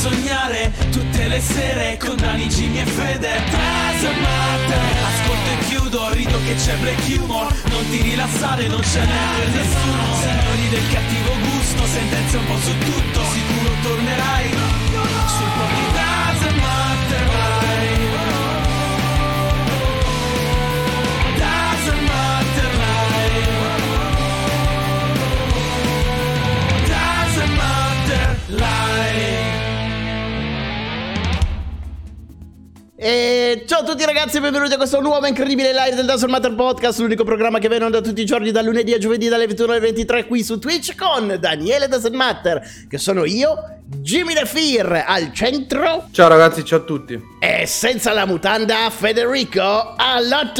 sognare tutte le sere con Dani, Jimmy e Fede. Matter Ascolto e chiudo, rido che c'è black humor. Non ti rilassare, non ce n'è per nessuno. Signori del cattivo gusto, sentenze un po' su tutto. Sicuro tornerai sul po' di Doesn't E ciao a tutti ragazzi e benvenuti a questo nuovo incredibile live del Dazzle Matter Podcast L'unico programma che viene da tutti i giorni dal lunedì a giovedì dalle 21 alle 23 qui su Twitch Con Daniele Dazzle Matter che sono io, Jimmy The Fear al centro Ciao ragazzi, ciao a tutti. E senza la mutanda Federico all'otto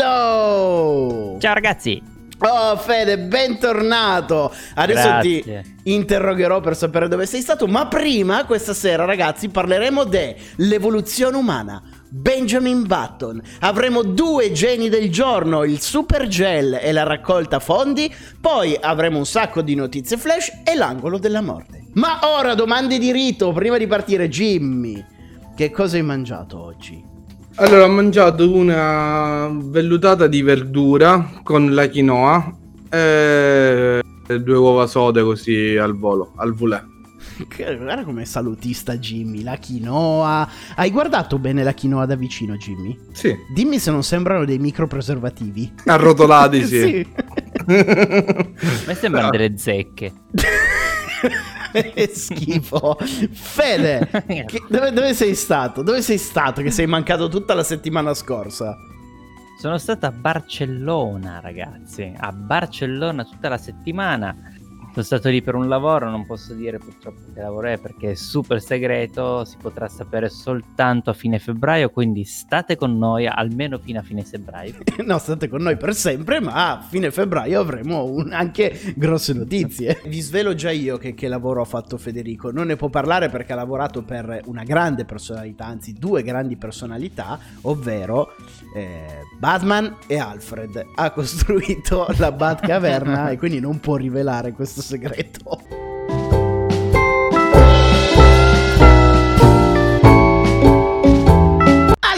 Ciao ragazzi! Oh Fede, bentornato! Adesso Grazie. ti interrogherò per sapere dove sei stato, ma prima questa sera ragazzi parleremo dell'evoluzione umana. Benjamin Button. Avremo due geni del giorno, il super gel e la raccolta fondi, poi avremo un sacco di notizie flash e l'angolo della morte. Ma ora domande di rito, prima di partire Jimmy, che cosa hai mangiato oggi? Allora, ho mangiato una vellutata di verdura con la quinoa e due uova sode così al volo, al voulé. Guarda come salutista Jimmy, la quinoa. Hai guardato bene la quinoa da vicino Jimmy? Sì, Dimmi se non sembrano dei micropreservativi. arrotolati sì. A me sembrano Ah. delle zecche. Che schifo. Fede, che- dove, dove sei stato? Dove sei stato che sei mancato tutta la settimana scorsa? Sono stato a Barcellona, ragazzi. A Barcellona tutta la settimana. Sono stato lì per un lavoro, non posso dire purtroppo che lavoro è perché è super segreto, si potrà sapere soltanto a fine febbraio, quindi state con noi almeno fino a fine febbraio. No, state con noi per sempre, ma a fine febbraio avremo un- anche grosse notizie. Vi svelo già io che, che lavoro ha fatto Federico. Non ne può parlare perché ha lavorato per una grande personalità, anzi due grandi personalità, ovvero eh, Batman e Alfred. Ha costruito la Batcaverna e quindi non può rivelare questo segreto.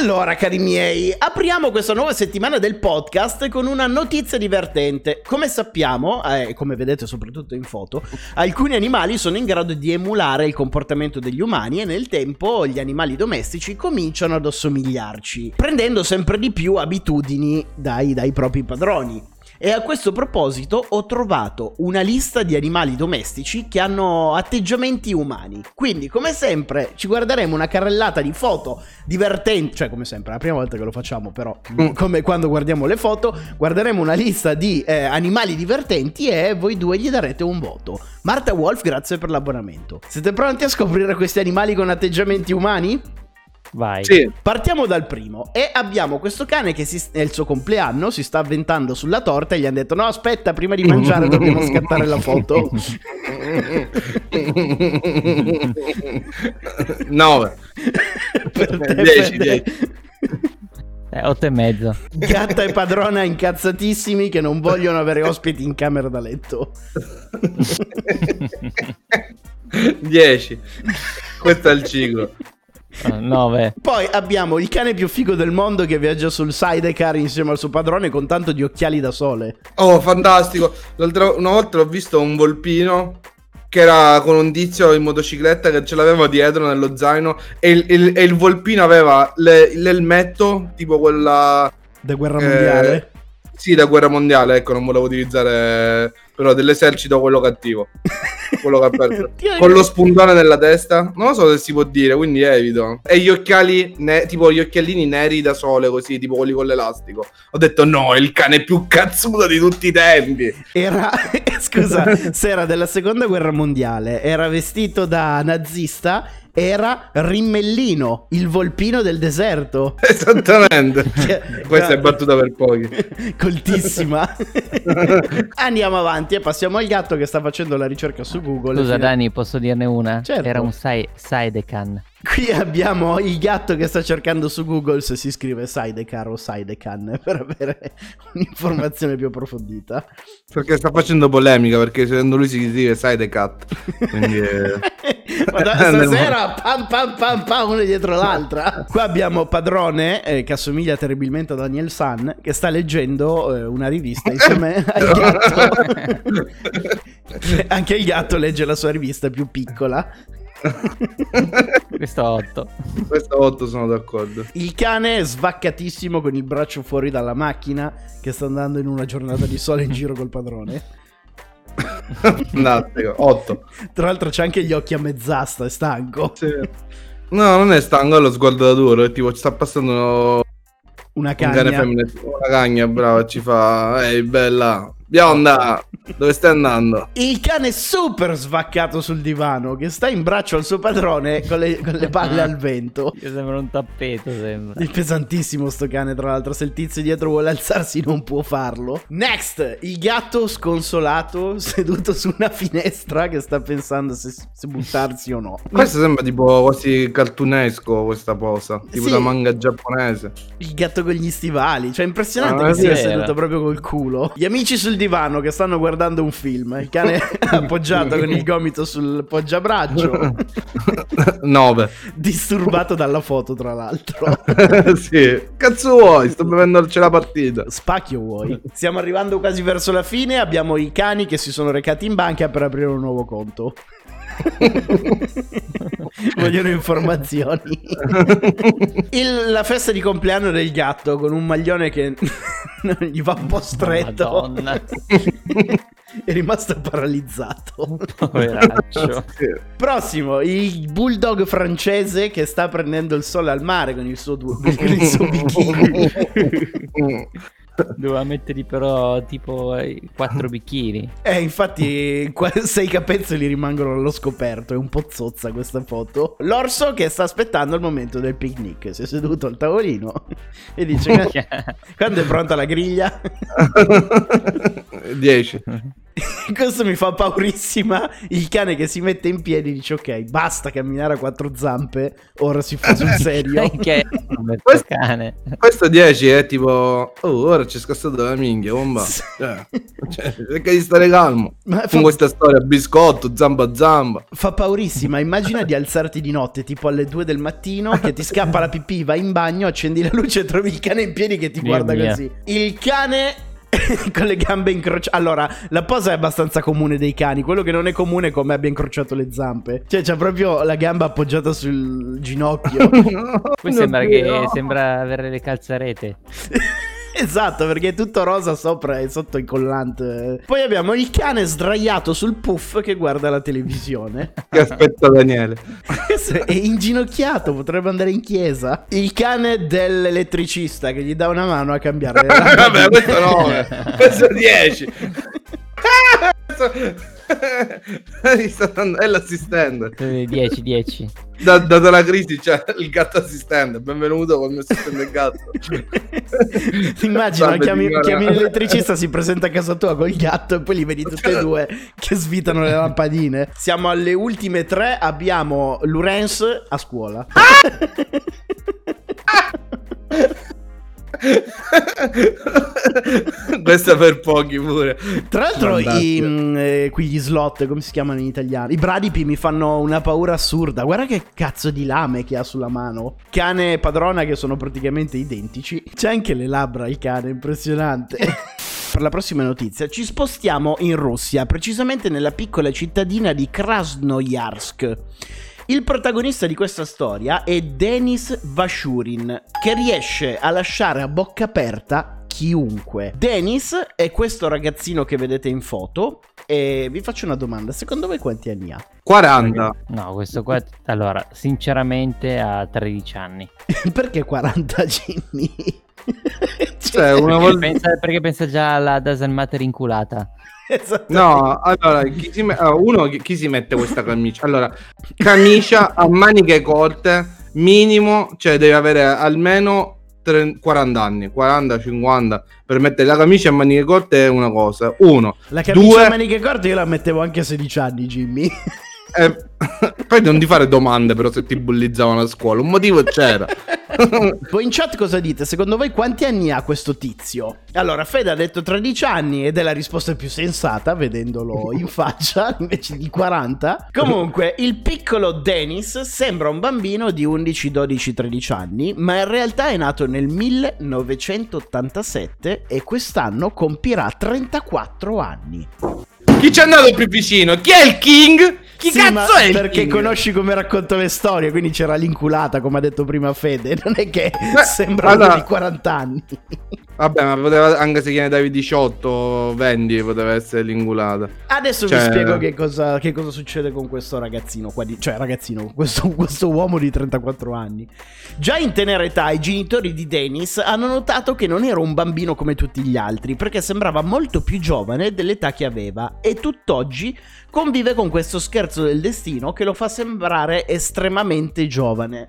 Allora, cari miei, apriamo questa nuova settimana del podcast con una notizia divertente. Come sappiamo, e come vedete soprattutto in foto, alcuni animali sono in grado di emulare il comportamento degli umani e nel tempo gli animali domestici cominciano ad assomigliarci, prendendo sempre di più abitudini dai, dai propri padroni. E a questo proposito ho trovato una lista di animali domestici che hanno atteggiamenti umani. Quindi, come sempre, ci guarderemo una carrellata di foto divertenti, cioè come sempre, è la prima volta che lo facciamo, però Mm. come quando guardiamo le foto, guarderemo una lista di eh, animali divertenti e voi due gli darete un voto. Marta Wolf, grazie per l'abbonamento. Siete pronti a scoprire questi animali con atteggiamenti umani? Vai. Sì, Partiamo dal primo e abbiamo questo cane che si- è il suo compleanno, si sta avventando sulla torta e gli hanno detto no aspetta prima di mangiare dobbiamo scattare la foto. 9. Per te, 10, Fede. 10. Eh, otto e mezzo. Gatta e padrona incazzatissimi che non vogliono avere ospiti in camera da letto. 10. Questo è il ciclo. Oh, Nove. Poi abbiamo il cane più figo del mondo che viaggia sul sidecar insieme al suo padrone con tanto di occhiali da sole. Oh, fantastico. L'altra, una volta ho visto un volpino che era con un tizio in motocicletta che ce l'aveva dietro nello zaino e il, il- e il volpino aveva le- l'elmetto tipo quella... Da guerra eh, mondiale. Sì, da guerra mondiale, ecco, non volevo utilizzare però dell'esercito quello cattivo. quello che ha perso. Con lo spuntone nella testa. Non lo so se si può dire, quindi evito. E gli occhiali, ne- tipo gli occhialini neri da sole, così, tipo quelli con l'elastico. Ho detto no, è il cane più cazzuto di tutti i tempi. Era, scusa, se era della seconda guerra mondiale, era vestito da nazista, era Rimmellino, il volpino del deserto. Esattamente. Cioè, Questa è no. battuta per pochi. Coltissima. Andiamo avanti e passiamo al gatto che sta facendo la ricerca su Google. Scusa Dani, posso dirne una? Certo. Era un sai- Sidecan. Qui abbiamo il gatto che sta cercando su Google se si scrive Sidecar o Sidecan per avere un'informazione più approfondita. Perché sta facendo polemica, perché secondo lui si scrive side cat. Quindi, eh, da- stasera pam pam pam pam una dietro l'altra. Qua abbiamo Padrone eh, che assomiglia terribilmente a Daniel San che sta leggendo eh, una rivista insieme al gatto. Anche il gatto legge la sua rivista più piccola. Questo 8. Questo 8 sono d'accordo. Il cane è svaccatissimo con il braccio fuori dalla macchina che sta andando in una giornata di sole in giro col padrone. Fantastico, 8. Tra l'altro c'ha anche gli occhi a mezz'asta, è stanco. No, non è stanco, è lo sguardo da duro. È tipo, ci sta passando Una un cane cagna. femmina. Una cagna, brava, ci fa. Ehi, bella. Bionda, dove stai andando? Il cane super svaccato sul divano che sta in braccio al suo padrone con le, con le palle al vento. Che sembra un tappeto, sembra. È pesantissimo sto cane, tra l'altro. Se il tizio dietro vuole alzarsi, non può farlo. Next, il gatto sconsolato seduto su una finestra che sta pensando se, se buttarsi o no. Questo sembra tipo quasi cartunesco questa posa, tipo Sì. da manga giapponese. Il gatto con gli stivali. Cioè, impressionante Ah, che sia sì. seduto proprio col culo. Gli amici sul divano che stanno guardando un film. Il cane appoggiato con il gomito sul poggiabraccio. 9. Disturbato dalla foto, tra l'altro. sì. Cazzo vuoi? Sto bevendoci la partita. Spacchio vuoi? Stiamo arrivando quasi verso la fine. Abbiamo i cani che si sono recati in banca per aprire un nuovo conto. Vogliono informazioni. Il- la festa di compleanno del gatto con un maglione che non gli va un po' stretto. Madonna. È rimasto paralizzato. Poveraccio. Prossimo, il bulldog francese che sta prendendo il sole al mare con il suo, du- con il suo bikini. Doveva mettergli però tipo quattro bicchieri. Eh, infatti, qua- sei capezzoli rimangono allo scoperto. È un po' zozza questa foto. L'orso che sta aspettando il momento del picnic. Si è seduto al tavolino e dice: Quando è pronta la griglia? 10. Questo mi fa paurissima. Il cane che si mette in piedi e dice: Ok, basta camminare a quattro zampe. Ora si fa sul serio. che Questo- cane. Questo 10 è tipo, oh, ora c'è scassato la minchia, bomba. Cioè, cioè, cerca di stare calmo. Ma fa- Con questa storia, biscotto, zamba zamba. Fa paurissima, immagina di alzarti di notte tipo alle 2 del mattino che ti scappa la pipì, vai in bagno, accendi la luce e trovi il cane in piedi che ti Dio guarda mio. così. Il cane con le gambe incrociate. Allora, la posa è abbastanza comune dei cani, quello che non è comune è come abbia incrociato le zampe. Cioè c'ha proprio la gamba appoggiata sul ginocchio. Poi sembra che sembra avere le calzarete. Esatto, perché è tutto rosa sopra e sotto il collante. Poi abbiamo il cane sdraiato sul puff che guarda la televisione. Che aspetta Daniele. È inginocchiato, potrebbe andare in chiesa. Il cane dell'elettricista che gli dà una mano a cambiare Vabbè, questo 9. Questo 10. È l'assistente. 10, 10. Da- data la crisi c'è il gatto assistente. Benvenuto con il mio assistente gatto. Ti immagino, Salve, chiami, chiami l'elettricista, si presenta a casa tua col gatto e poi li vedi tutti e due che svitano le lampadine. Siamo alle ultime tre, abbiamo Lorenz a scuola. Questa per pochi pure. Tra l'altro, i, Fantastico. mm, eh, qui gli slot, come si chiamano in italiano? I bradipi mi fanno una paura assurda. Guarda che cazzo di lame che ha sulla mano. Cane e padrona che sono praticamente identici. C'è anche le labbra, il cane, impressionante. Per la prossima notizia ci spostiamo in Russia, precisamente nella piccola cittadina di Krasnoyarsk. Il protagonista di questa storia è Denis Vashurin, che riesce a lasciare a bocca aperta chiunque. Denis è questo ragazzino che vedete in foto e vi faccio una domanda, secondo voi quanti anni ha? 40. No, questo qua. Allora, sinceramente, ha 13 anni. Perché 40 Jimmy? Cioè, una Perché volta... pensa, perché pensa già alla Doesn't Matter inculata. No, allora, chi si, uno, chi- si mette questa camicia? Allora, camicia a maniche corte, minimo, cioè deve avere almeno tre- 40 anni, 40-50, per mettere la camicia a maniche corte è una cosa. Uno, La camicia Due- a maniche corte io la mettevo anche a 16 anni Jimmy. Eh, Poi non ti fare domande però se ti bullizzavano a scuola, un motivo c'era. Voi in chat cosa dite? Secondo voi quanti anni ha questo tizio? Allora, Fede ha detto 13 anni ed è la risposta più sensata, vedendolo in faccia, invece di 40. Comunque, il piccolo Dennis sembra un bambino di 11, 12, 13 anni, ma in realtà è nato nel 1987 e quest'anno compirà 34 anni. Chi ci è andato più vicino? Chi è il King? Chi Sì, cazzo è Perché King? conosci come racconto le storie, quindi c'era l'inculata, come ha detto prima Fede. Non è che Beh, sembra allora- di 40 anni. Vabbè, ma poteva, anche se gliene davi 18, 20, poteva essere l'ingulata. Adesso Cioè- vi spiego che cosa, che cosa succede con questo ragazzino qua di, cioè ragazzino, questo, questo uomo di 34 anni. Già in tenera età i genitori di Dennis hanno notato che non era un bambino come tutti gli altri, perché sembrava molto più giovane dell'età che aveva e tutt'oggi convive con questo scherzo del destino che lo fa sembrare estremamente giovane.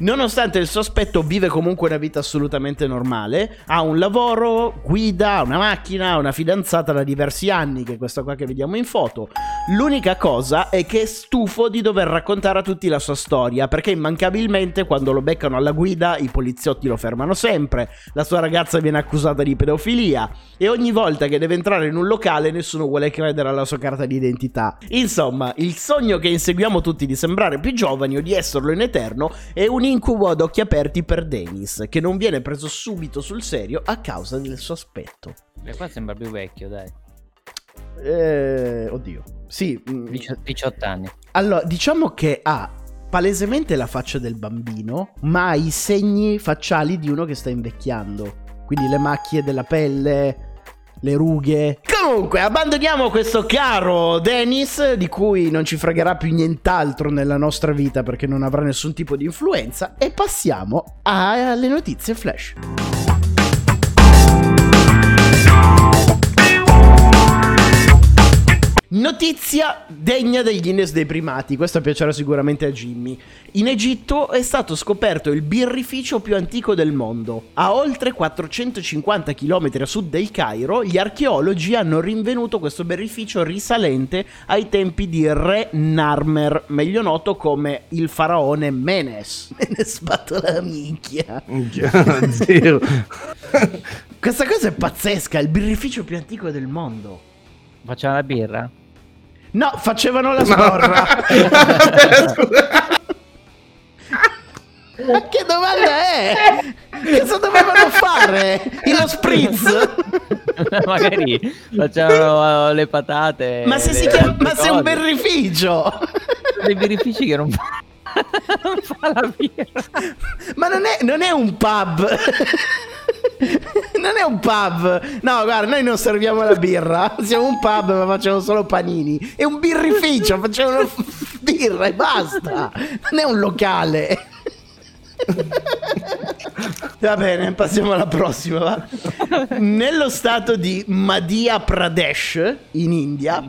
Nonostante il sospetto vive comunque una vita assolutamente normale, ha un lavoro, guida, una macchina, una fidanzata da diversi anni, che è questa qua che vediamo in foto. L'unica cosa è che è stufo di dover raccontare a tutti la sua storia, perché immancabilmente quando lo beccano alla guida i poliziotti lo fermano sempre, la sua ragazza viene accusata di pedofilia e ogni volta che deve entrare in un locale nessuno vuole credere alla sua carta d'identità. Insomma, il sogno che inseguiamo tutti di sembrare più giovani o di esserlo in eterno è un incubo ad occhi aperti per Dennis, che non viene preso subito sul serio a causa del suo aspetto. Beh, qua sembra più vecchio, dai. Eh, oddio. Sì, mm, 18 anni. allora, diciamo che ha palesemente la faccia del bambino, ma ha i segni facciali di uno che sta invecchiando. Quindi le macchie della pelle, le rughe. Comunque, abbandoniamo questo caro Dennis, di cui non ci fregherà più nient'altro nella nostra vita perché non avrà nessun tipo di influenza, e passiamo alle notizie flash. Notizia degna degli Guinness dei primati, questa piacerà sicuramente a Jimmy. In Egitto è stato scoperto il birrificio più antico del mondo. A oltre 450 km a sud del Cairo, gli archeologi hanno rinvenuto questo birrificio risalente ai tempi di Re Narmer, meglio noto come il faraone Menes. Menes batto la minchia. Zio. Questa cosa è pazzesca, il birrificio più antico del mondo. Facciamo la birra? No, facevano la sborra. che domanda è? Cosa dovevano fare? Lo spritz? Magari facciamo le patate. Ma se le- si chiama, ma se è un birrificio? dei birrifici che non fa, non fa la birra. Ma non è, non è un pub. Non è un pub. No, guarda, noi non serviamo la birra. Siamo un pub, ma facciamo solo panini. È un birrificio, facciamo birra e basta. Non è un locale. Va bene, passiamo alla prossima. va. Nello stato di Madhya Pradesh, in India,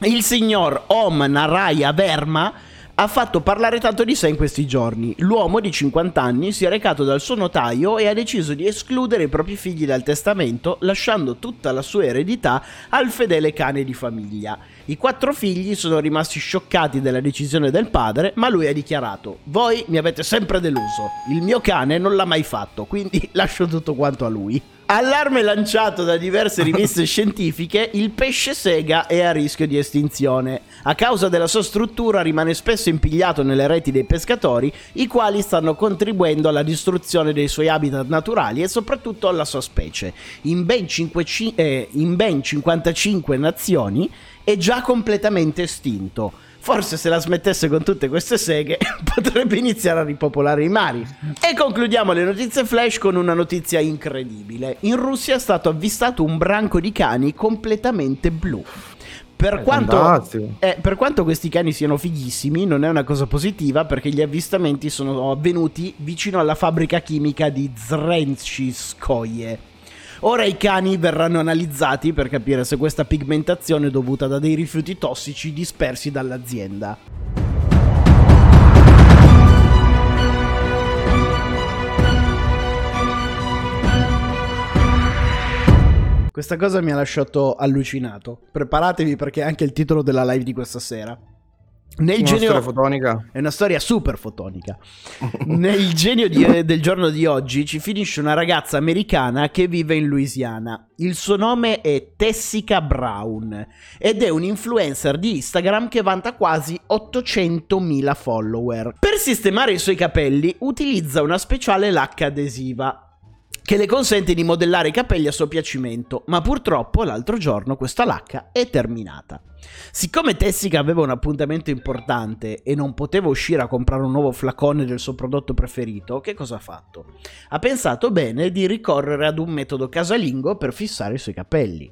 il signor Om Naraya Verma ha fatto parlare tanto di sé in questi giorni. L'uomo di 50 anni si è recato dal suo notaio e ha deciso di escludere i propri figli dal testamento, lasciando tutta la sua eredità al fedele cane di famiglia. I quattro figli sono rimasti scioccati dalla decisione del padre, ma lui ha dichiarato: Voi mi avete sempre deluso. Il mio cane non l'ha mai fatto, quindi lascio tutto quanto a lui. Allarme lanciato da diverse riviste scientifiche, il pesce sega è a rischio di estinzione. A causa della sua struttura rimane spesso impigliato nelle reti dei pescatori, i quali stanno contribuendo alla distruzione dei suoi habitat naturali e soprattutto alla sua specie. In ben, cinque ci- eh, in ben 55 nazioni è già completamente estinto. Forse se la smettesse con tutte queste seghe potrebbe iniziare a ripopolare i mari. E concludiamo le notizie flash con una notizia incredibile. In Russia è stato avvistato un branco di cani completamente blu. Per quanto, eh, per quanto questi cani siano fighissimi, non è una cosa positiva perché gli avvistamenti sono avvenuti vicino alla fabbrica chimica di Zrenchiskoye. Ora i cani verranno analizzati per capire se questa pigmentazione è dovuta da dei rifiuti tossici dispersi dall'azienda. Questa cosa mi ha lasciato allucinato. Preparatevi perché è anche il titolo della live di questa sera. Nel Una genio... storia fotonica. È una storia super fotonica. Nel genio di- del giorno di oggi ci finisce una ragazza americana che vive in Louisiana. Il suo nome è Tessica Brown ed è un influencer di Instagram che vanta quasi 800.000 follower. Per sistemare i suoi capelli utilizza una speciale lacca adesiva che le consente di modellare i capelli a suo piacimento, ma purtroppo l'altro giorno questa lacca è terminata. Siccome Tessica aveva un appuntamento importante e non poteva uscire a comprare un nuovo flacone del suo prodotto preferito, che cosa ha fatto? Ha pensato bene di ricorrere ad un metodo casalingo per fissare i suoi capelli.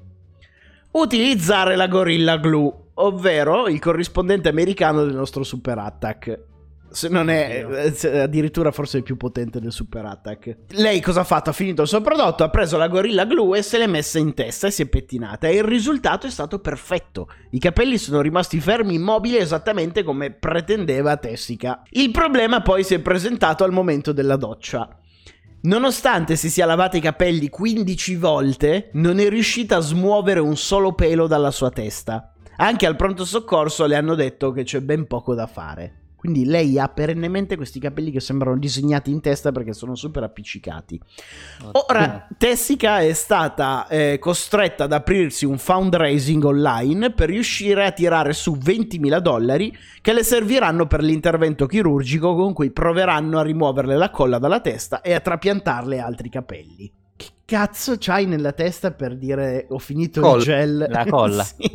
Utilizzare la Gorilla Glue, ovvero il corrispondente americano del nostro Super Attack. Se non è eh, se- addirittura forse il più potente del Super Attack. Lei cosa ha fatto? Ha finito il suo prodotto, ha preso la Gorilla Glue e se l'è messa in testa e si è pettinata. E il risultato è stato perfetto. I capelli sono rimasti fermi immobili esattamente come pretendeva Tessica. Il problema poi si è presentato al momento della doccia. Nonostante si sia lavata i capelli 15 volte, non è riuscita a smuovere un solo pelo dalla sua testa. Anche al pronto soccorso le hanno detto che c'è ben poco da fare. Quindi lei ha perennemente questi capelli che sembrano disegnati in testa perché sono super appiccicati. Ora, Tessica è stata eh, costretta ad aprirsi un fundraising online per riuscire a tirare su 20.000 dollari che le serviranno per l'intervento chirurgico con cui proveranno a rimuoverle la colla dalla testa e a trapiantarle altri capelli. Che cazzo c'hai nella testa per dire ho finito Colla. il gel? La colla. Sì.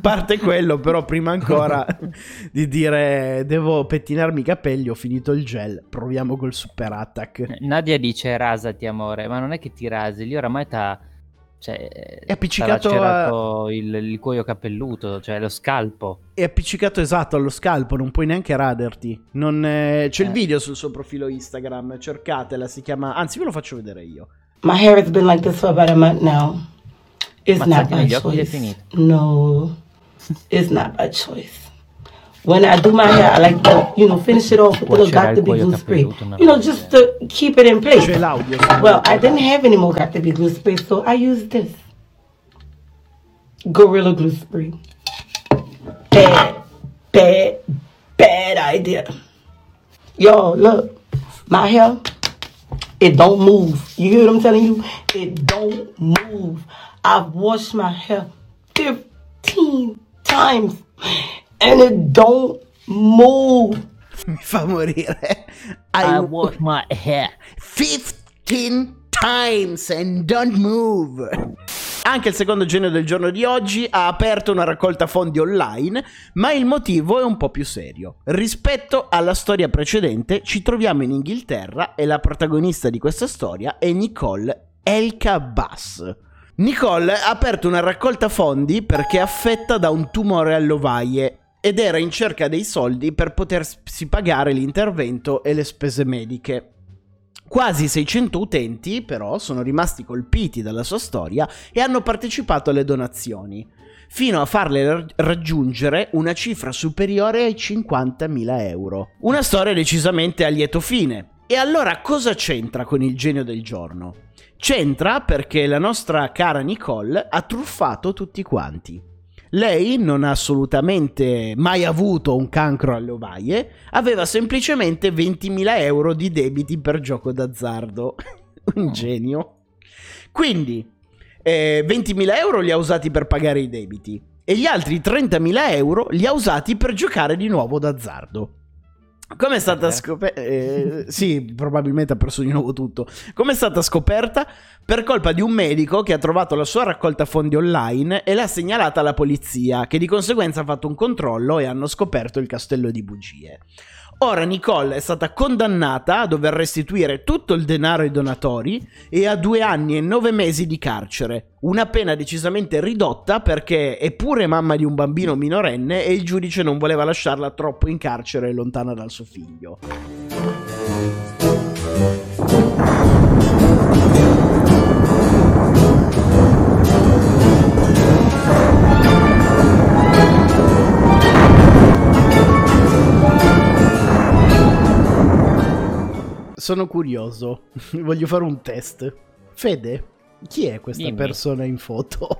Parte quello, però prima ancora di dire devo pettinarmi i capelli, ho finito il gel, proviamo col super attack. Nadia dice rasati amore, ma non è che ti rasi, lì oramai t'ha... Cioè, è appiccicato a- il, il cuoio capelluto, cioè lo scalpo. È appiccicato esatto allo scalpo, non puoi neanche raderti. Non, eh, c'è il Eh. video sul suo profilo Instagram, cercatela, si chiama... Anzi, ve lo faccio vedere io. My hair has been like this for about a month now. It's not senti by choice. No, it's not by choice. When I do my hair, I like to, you know, finish it off with a little Cuocerà got il to be glue spray. You know, just to keep it in place. Well, I didn't have any more got to be glue spray, so I used this Gorilla Glue Spray. Bad, bad, bad idea. Yo, look, my hair, it don't move. You hear what I'm telling you? It don't move. I've washed my hair 15 times and it don't move. Mi fa morire. I I wash my hair. 15 times and don't move. Anche il secondo genio del giorno di oggi ha aperto una raccolta fondi online, ma il motivo è un po' più serio. Rispetto alla storia precedente, ci troviamo in Inghilterra e la protagonista di questa storia è Nicole Elka Bass. Nicole ha aperto una raccolta fondi perché è affetta da un tumore alle ovaie ed era in cerca dei soldi per potersi pagare l'intervento e le spese mediche. Quasi 600 utenti però sono rimasti colpiti dalla sua storia e hanno partecipato alle donazioni, fino a farle ra- raggiungere una cifra superiore ai 50.000 euro. Una storia decisamente a lieto fine. E allora cosa c'entra con il genio del giorno? C'entra perché la nostra cara Nicole ha truffato tutti quanti. Lei non ha assolutamente mai avuto un cancro alle ovaie, aveva semplicemente 20.000 euro di debiti per gioco d'azzardo. un genio. Quindi, eh, 20.000 euro li ha usati per pagare i debiti e gli altri 30.000 euro li ha usati per giocare di nuovo d'azzardo. Come è stata Eh. scoperta? sì, probabilmente ha perso di nuovo tutto. Come è stata scoperta? Per colpa di un medico che ha trovato la sua raccolta fondi online e l'ha segnalata alla polizia, che di conseguenza ha fatto un controllo e hanno scoperto il castello di bugie. Ora Nicole è stata condannata a dover restituire tutto il denaro ai donatori e a due anni e nove mesi di carcere, una pena decisamente ridotta perché è pure mamma di un bambino minorenne e il giudice non voleva lasciarla troppo in carcere lontana dal suo figlio. Sono curioso, voglio fare un test. Fede, chi è questa Dimmi. persona in foto?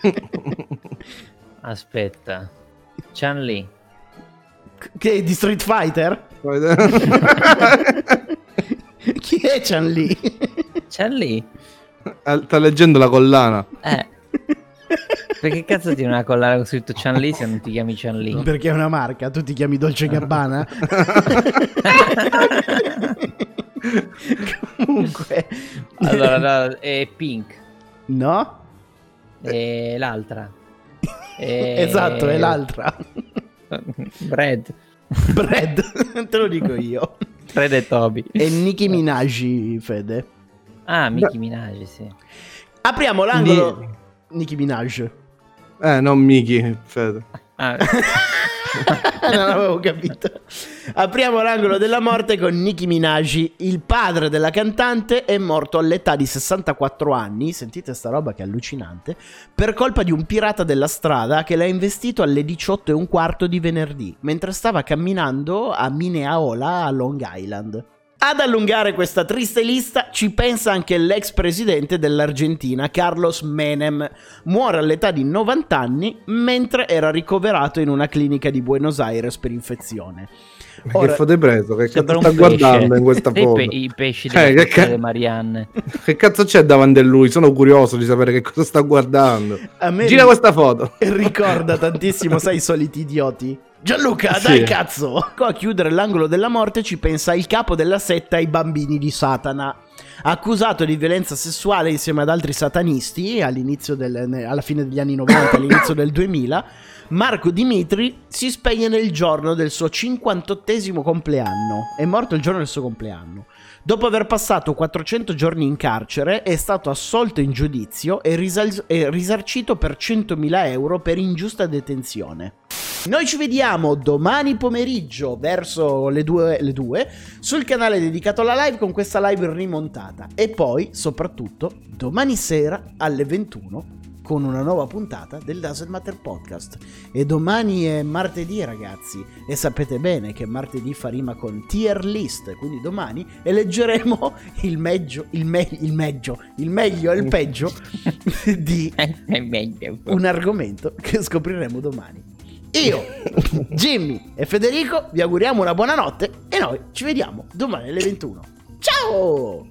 Aspetta. Chan Li. Che è di Street Fighter? Chi è Chan Li? C'è lì. Eh, Sta leggendo la collana. Eh. Perché cazzo tiene una collana con scritto Chan Li se non ti chiami Chan Li? Perché è una marca, tu ti chiami Dolce Gabbana? Comunque, allora, no, è Pink. no? E l'altra. E- Esatto, è l'altra. Brad. Brad, te lo dico io. Fred e Toby. E Nicki Minaj, Fede. Ah, Mickey Minaj, sì. Apriamo l'angolo. Nicki Minaj. Eh, non Miki, Fede. Ah, non avevo capito. Apriamo l'angolo della morte con Nicki Minaj. Il padre della cantante è morto all'età di 64 anni. Sentite sta roba che è allucinante. Per colpa di un pirata della strada che l'ha investito alle 18 e un quarto di venerdì, mentre stava camminando a Minneapolis a Long Island. Ad allungare questa triste lista ci pensa anche l'ex presidente dell'Argentina, Carlos Menem. Muore all'età di 90 anni mentre era ricoverato in una clinica di Buenos Aires per infezione. Ora- che foto hai preso? Che cazzo sta pesce. guardando in questa foto? pe- I pesci Eh, delle che coste ca- delle Marianne. Che cazzo c'è davanti a lui? Sono curioso di sapere che cosa sta guardando. A me Gira ri- questa foto. ricorda tantissimo, sai, i soliti idioti. Gianluca, Sì. dai cazzo! Qua a chiudere l'angolo della morte ci pensa il capo della setta ai bambini di Satana. Accusato di violenza sessuale insieme ad altri satanisti all'inizio del- alla fine degli anni 90, all'inizio del 2000, Marco Dimitri si spegne nel giorno del suo 58esimo compleanno. È morto il giorno del suo compleanno. Dopo aver passato 400 giorni in carcere, è stato assolto in giudizio e, risal- e risarcito per 100.000 euro per ingiusta detenzione. Noi ci vediamo domani pomeriggio verso le 2, le 2 sul canale dedicato alla live con questa live rimontata e poi soprattutto domani sera alle 21 con una nuova puntata del Doesn't Matter Podcast. E domani è martedì ragazzi e sapete bene che martedì fa rima con tier list, quindi domani eleggeremo il meglio, il, me- il meglio, il meglio e il peggio di un argomento che scopriremo domani. Io, Jimmy e Federico vi auguriamo una buona notte e noi ci vediamo domani alle 21. Ciao!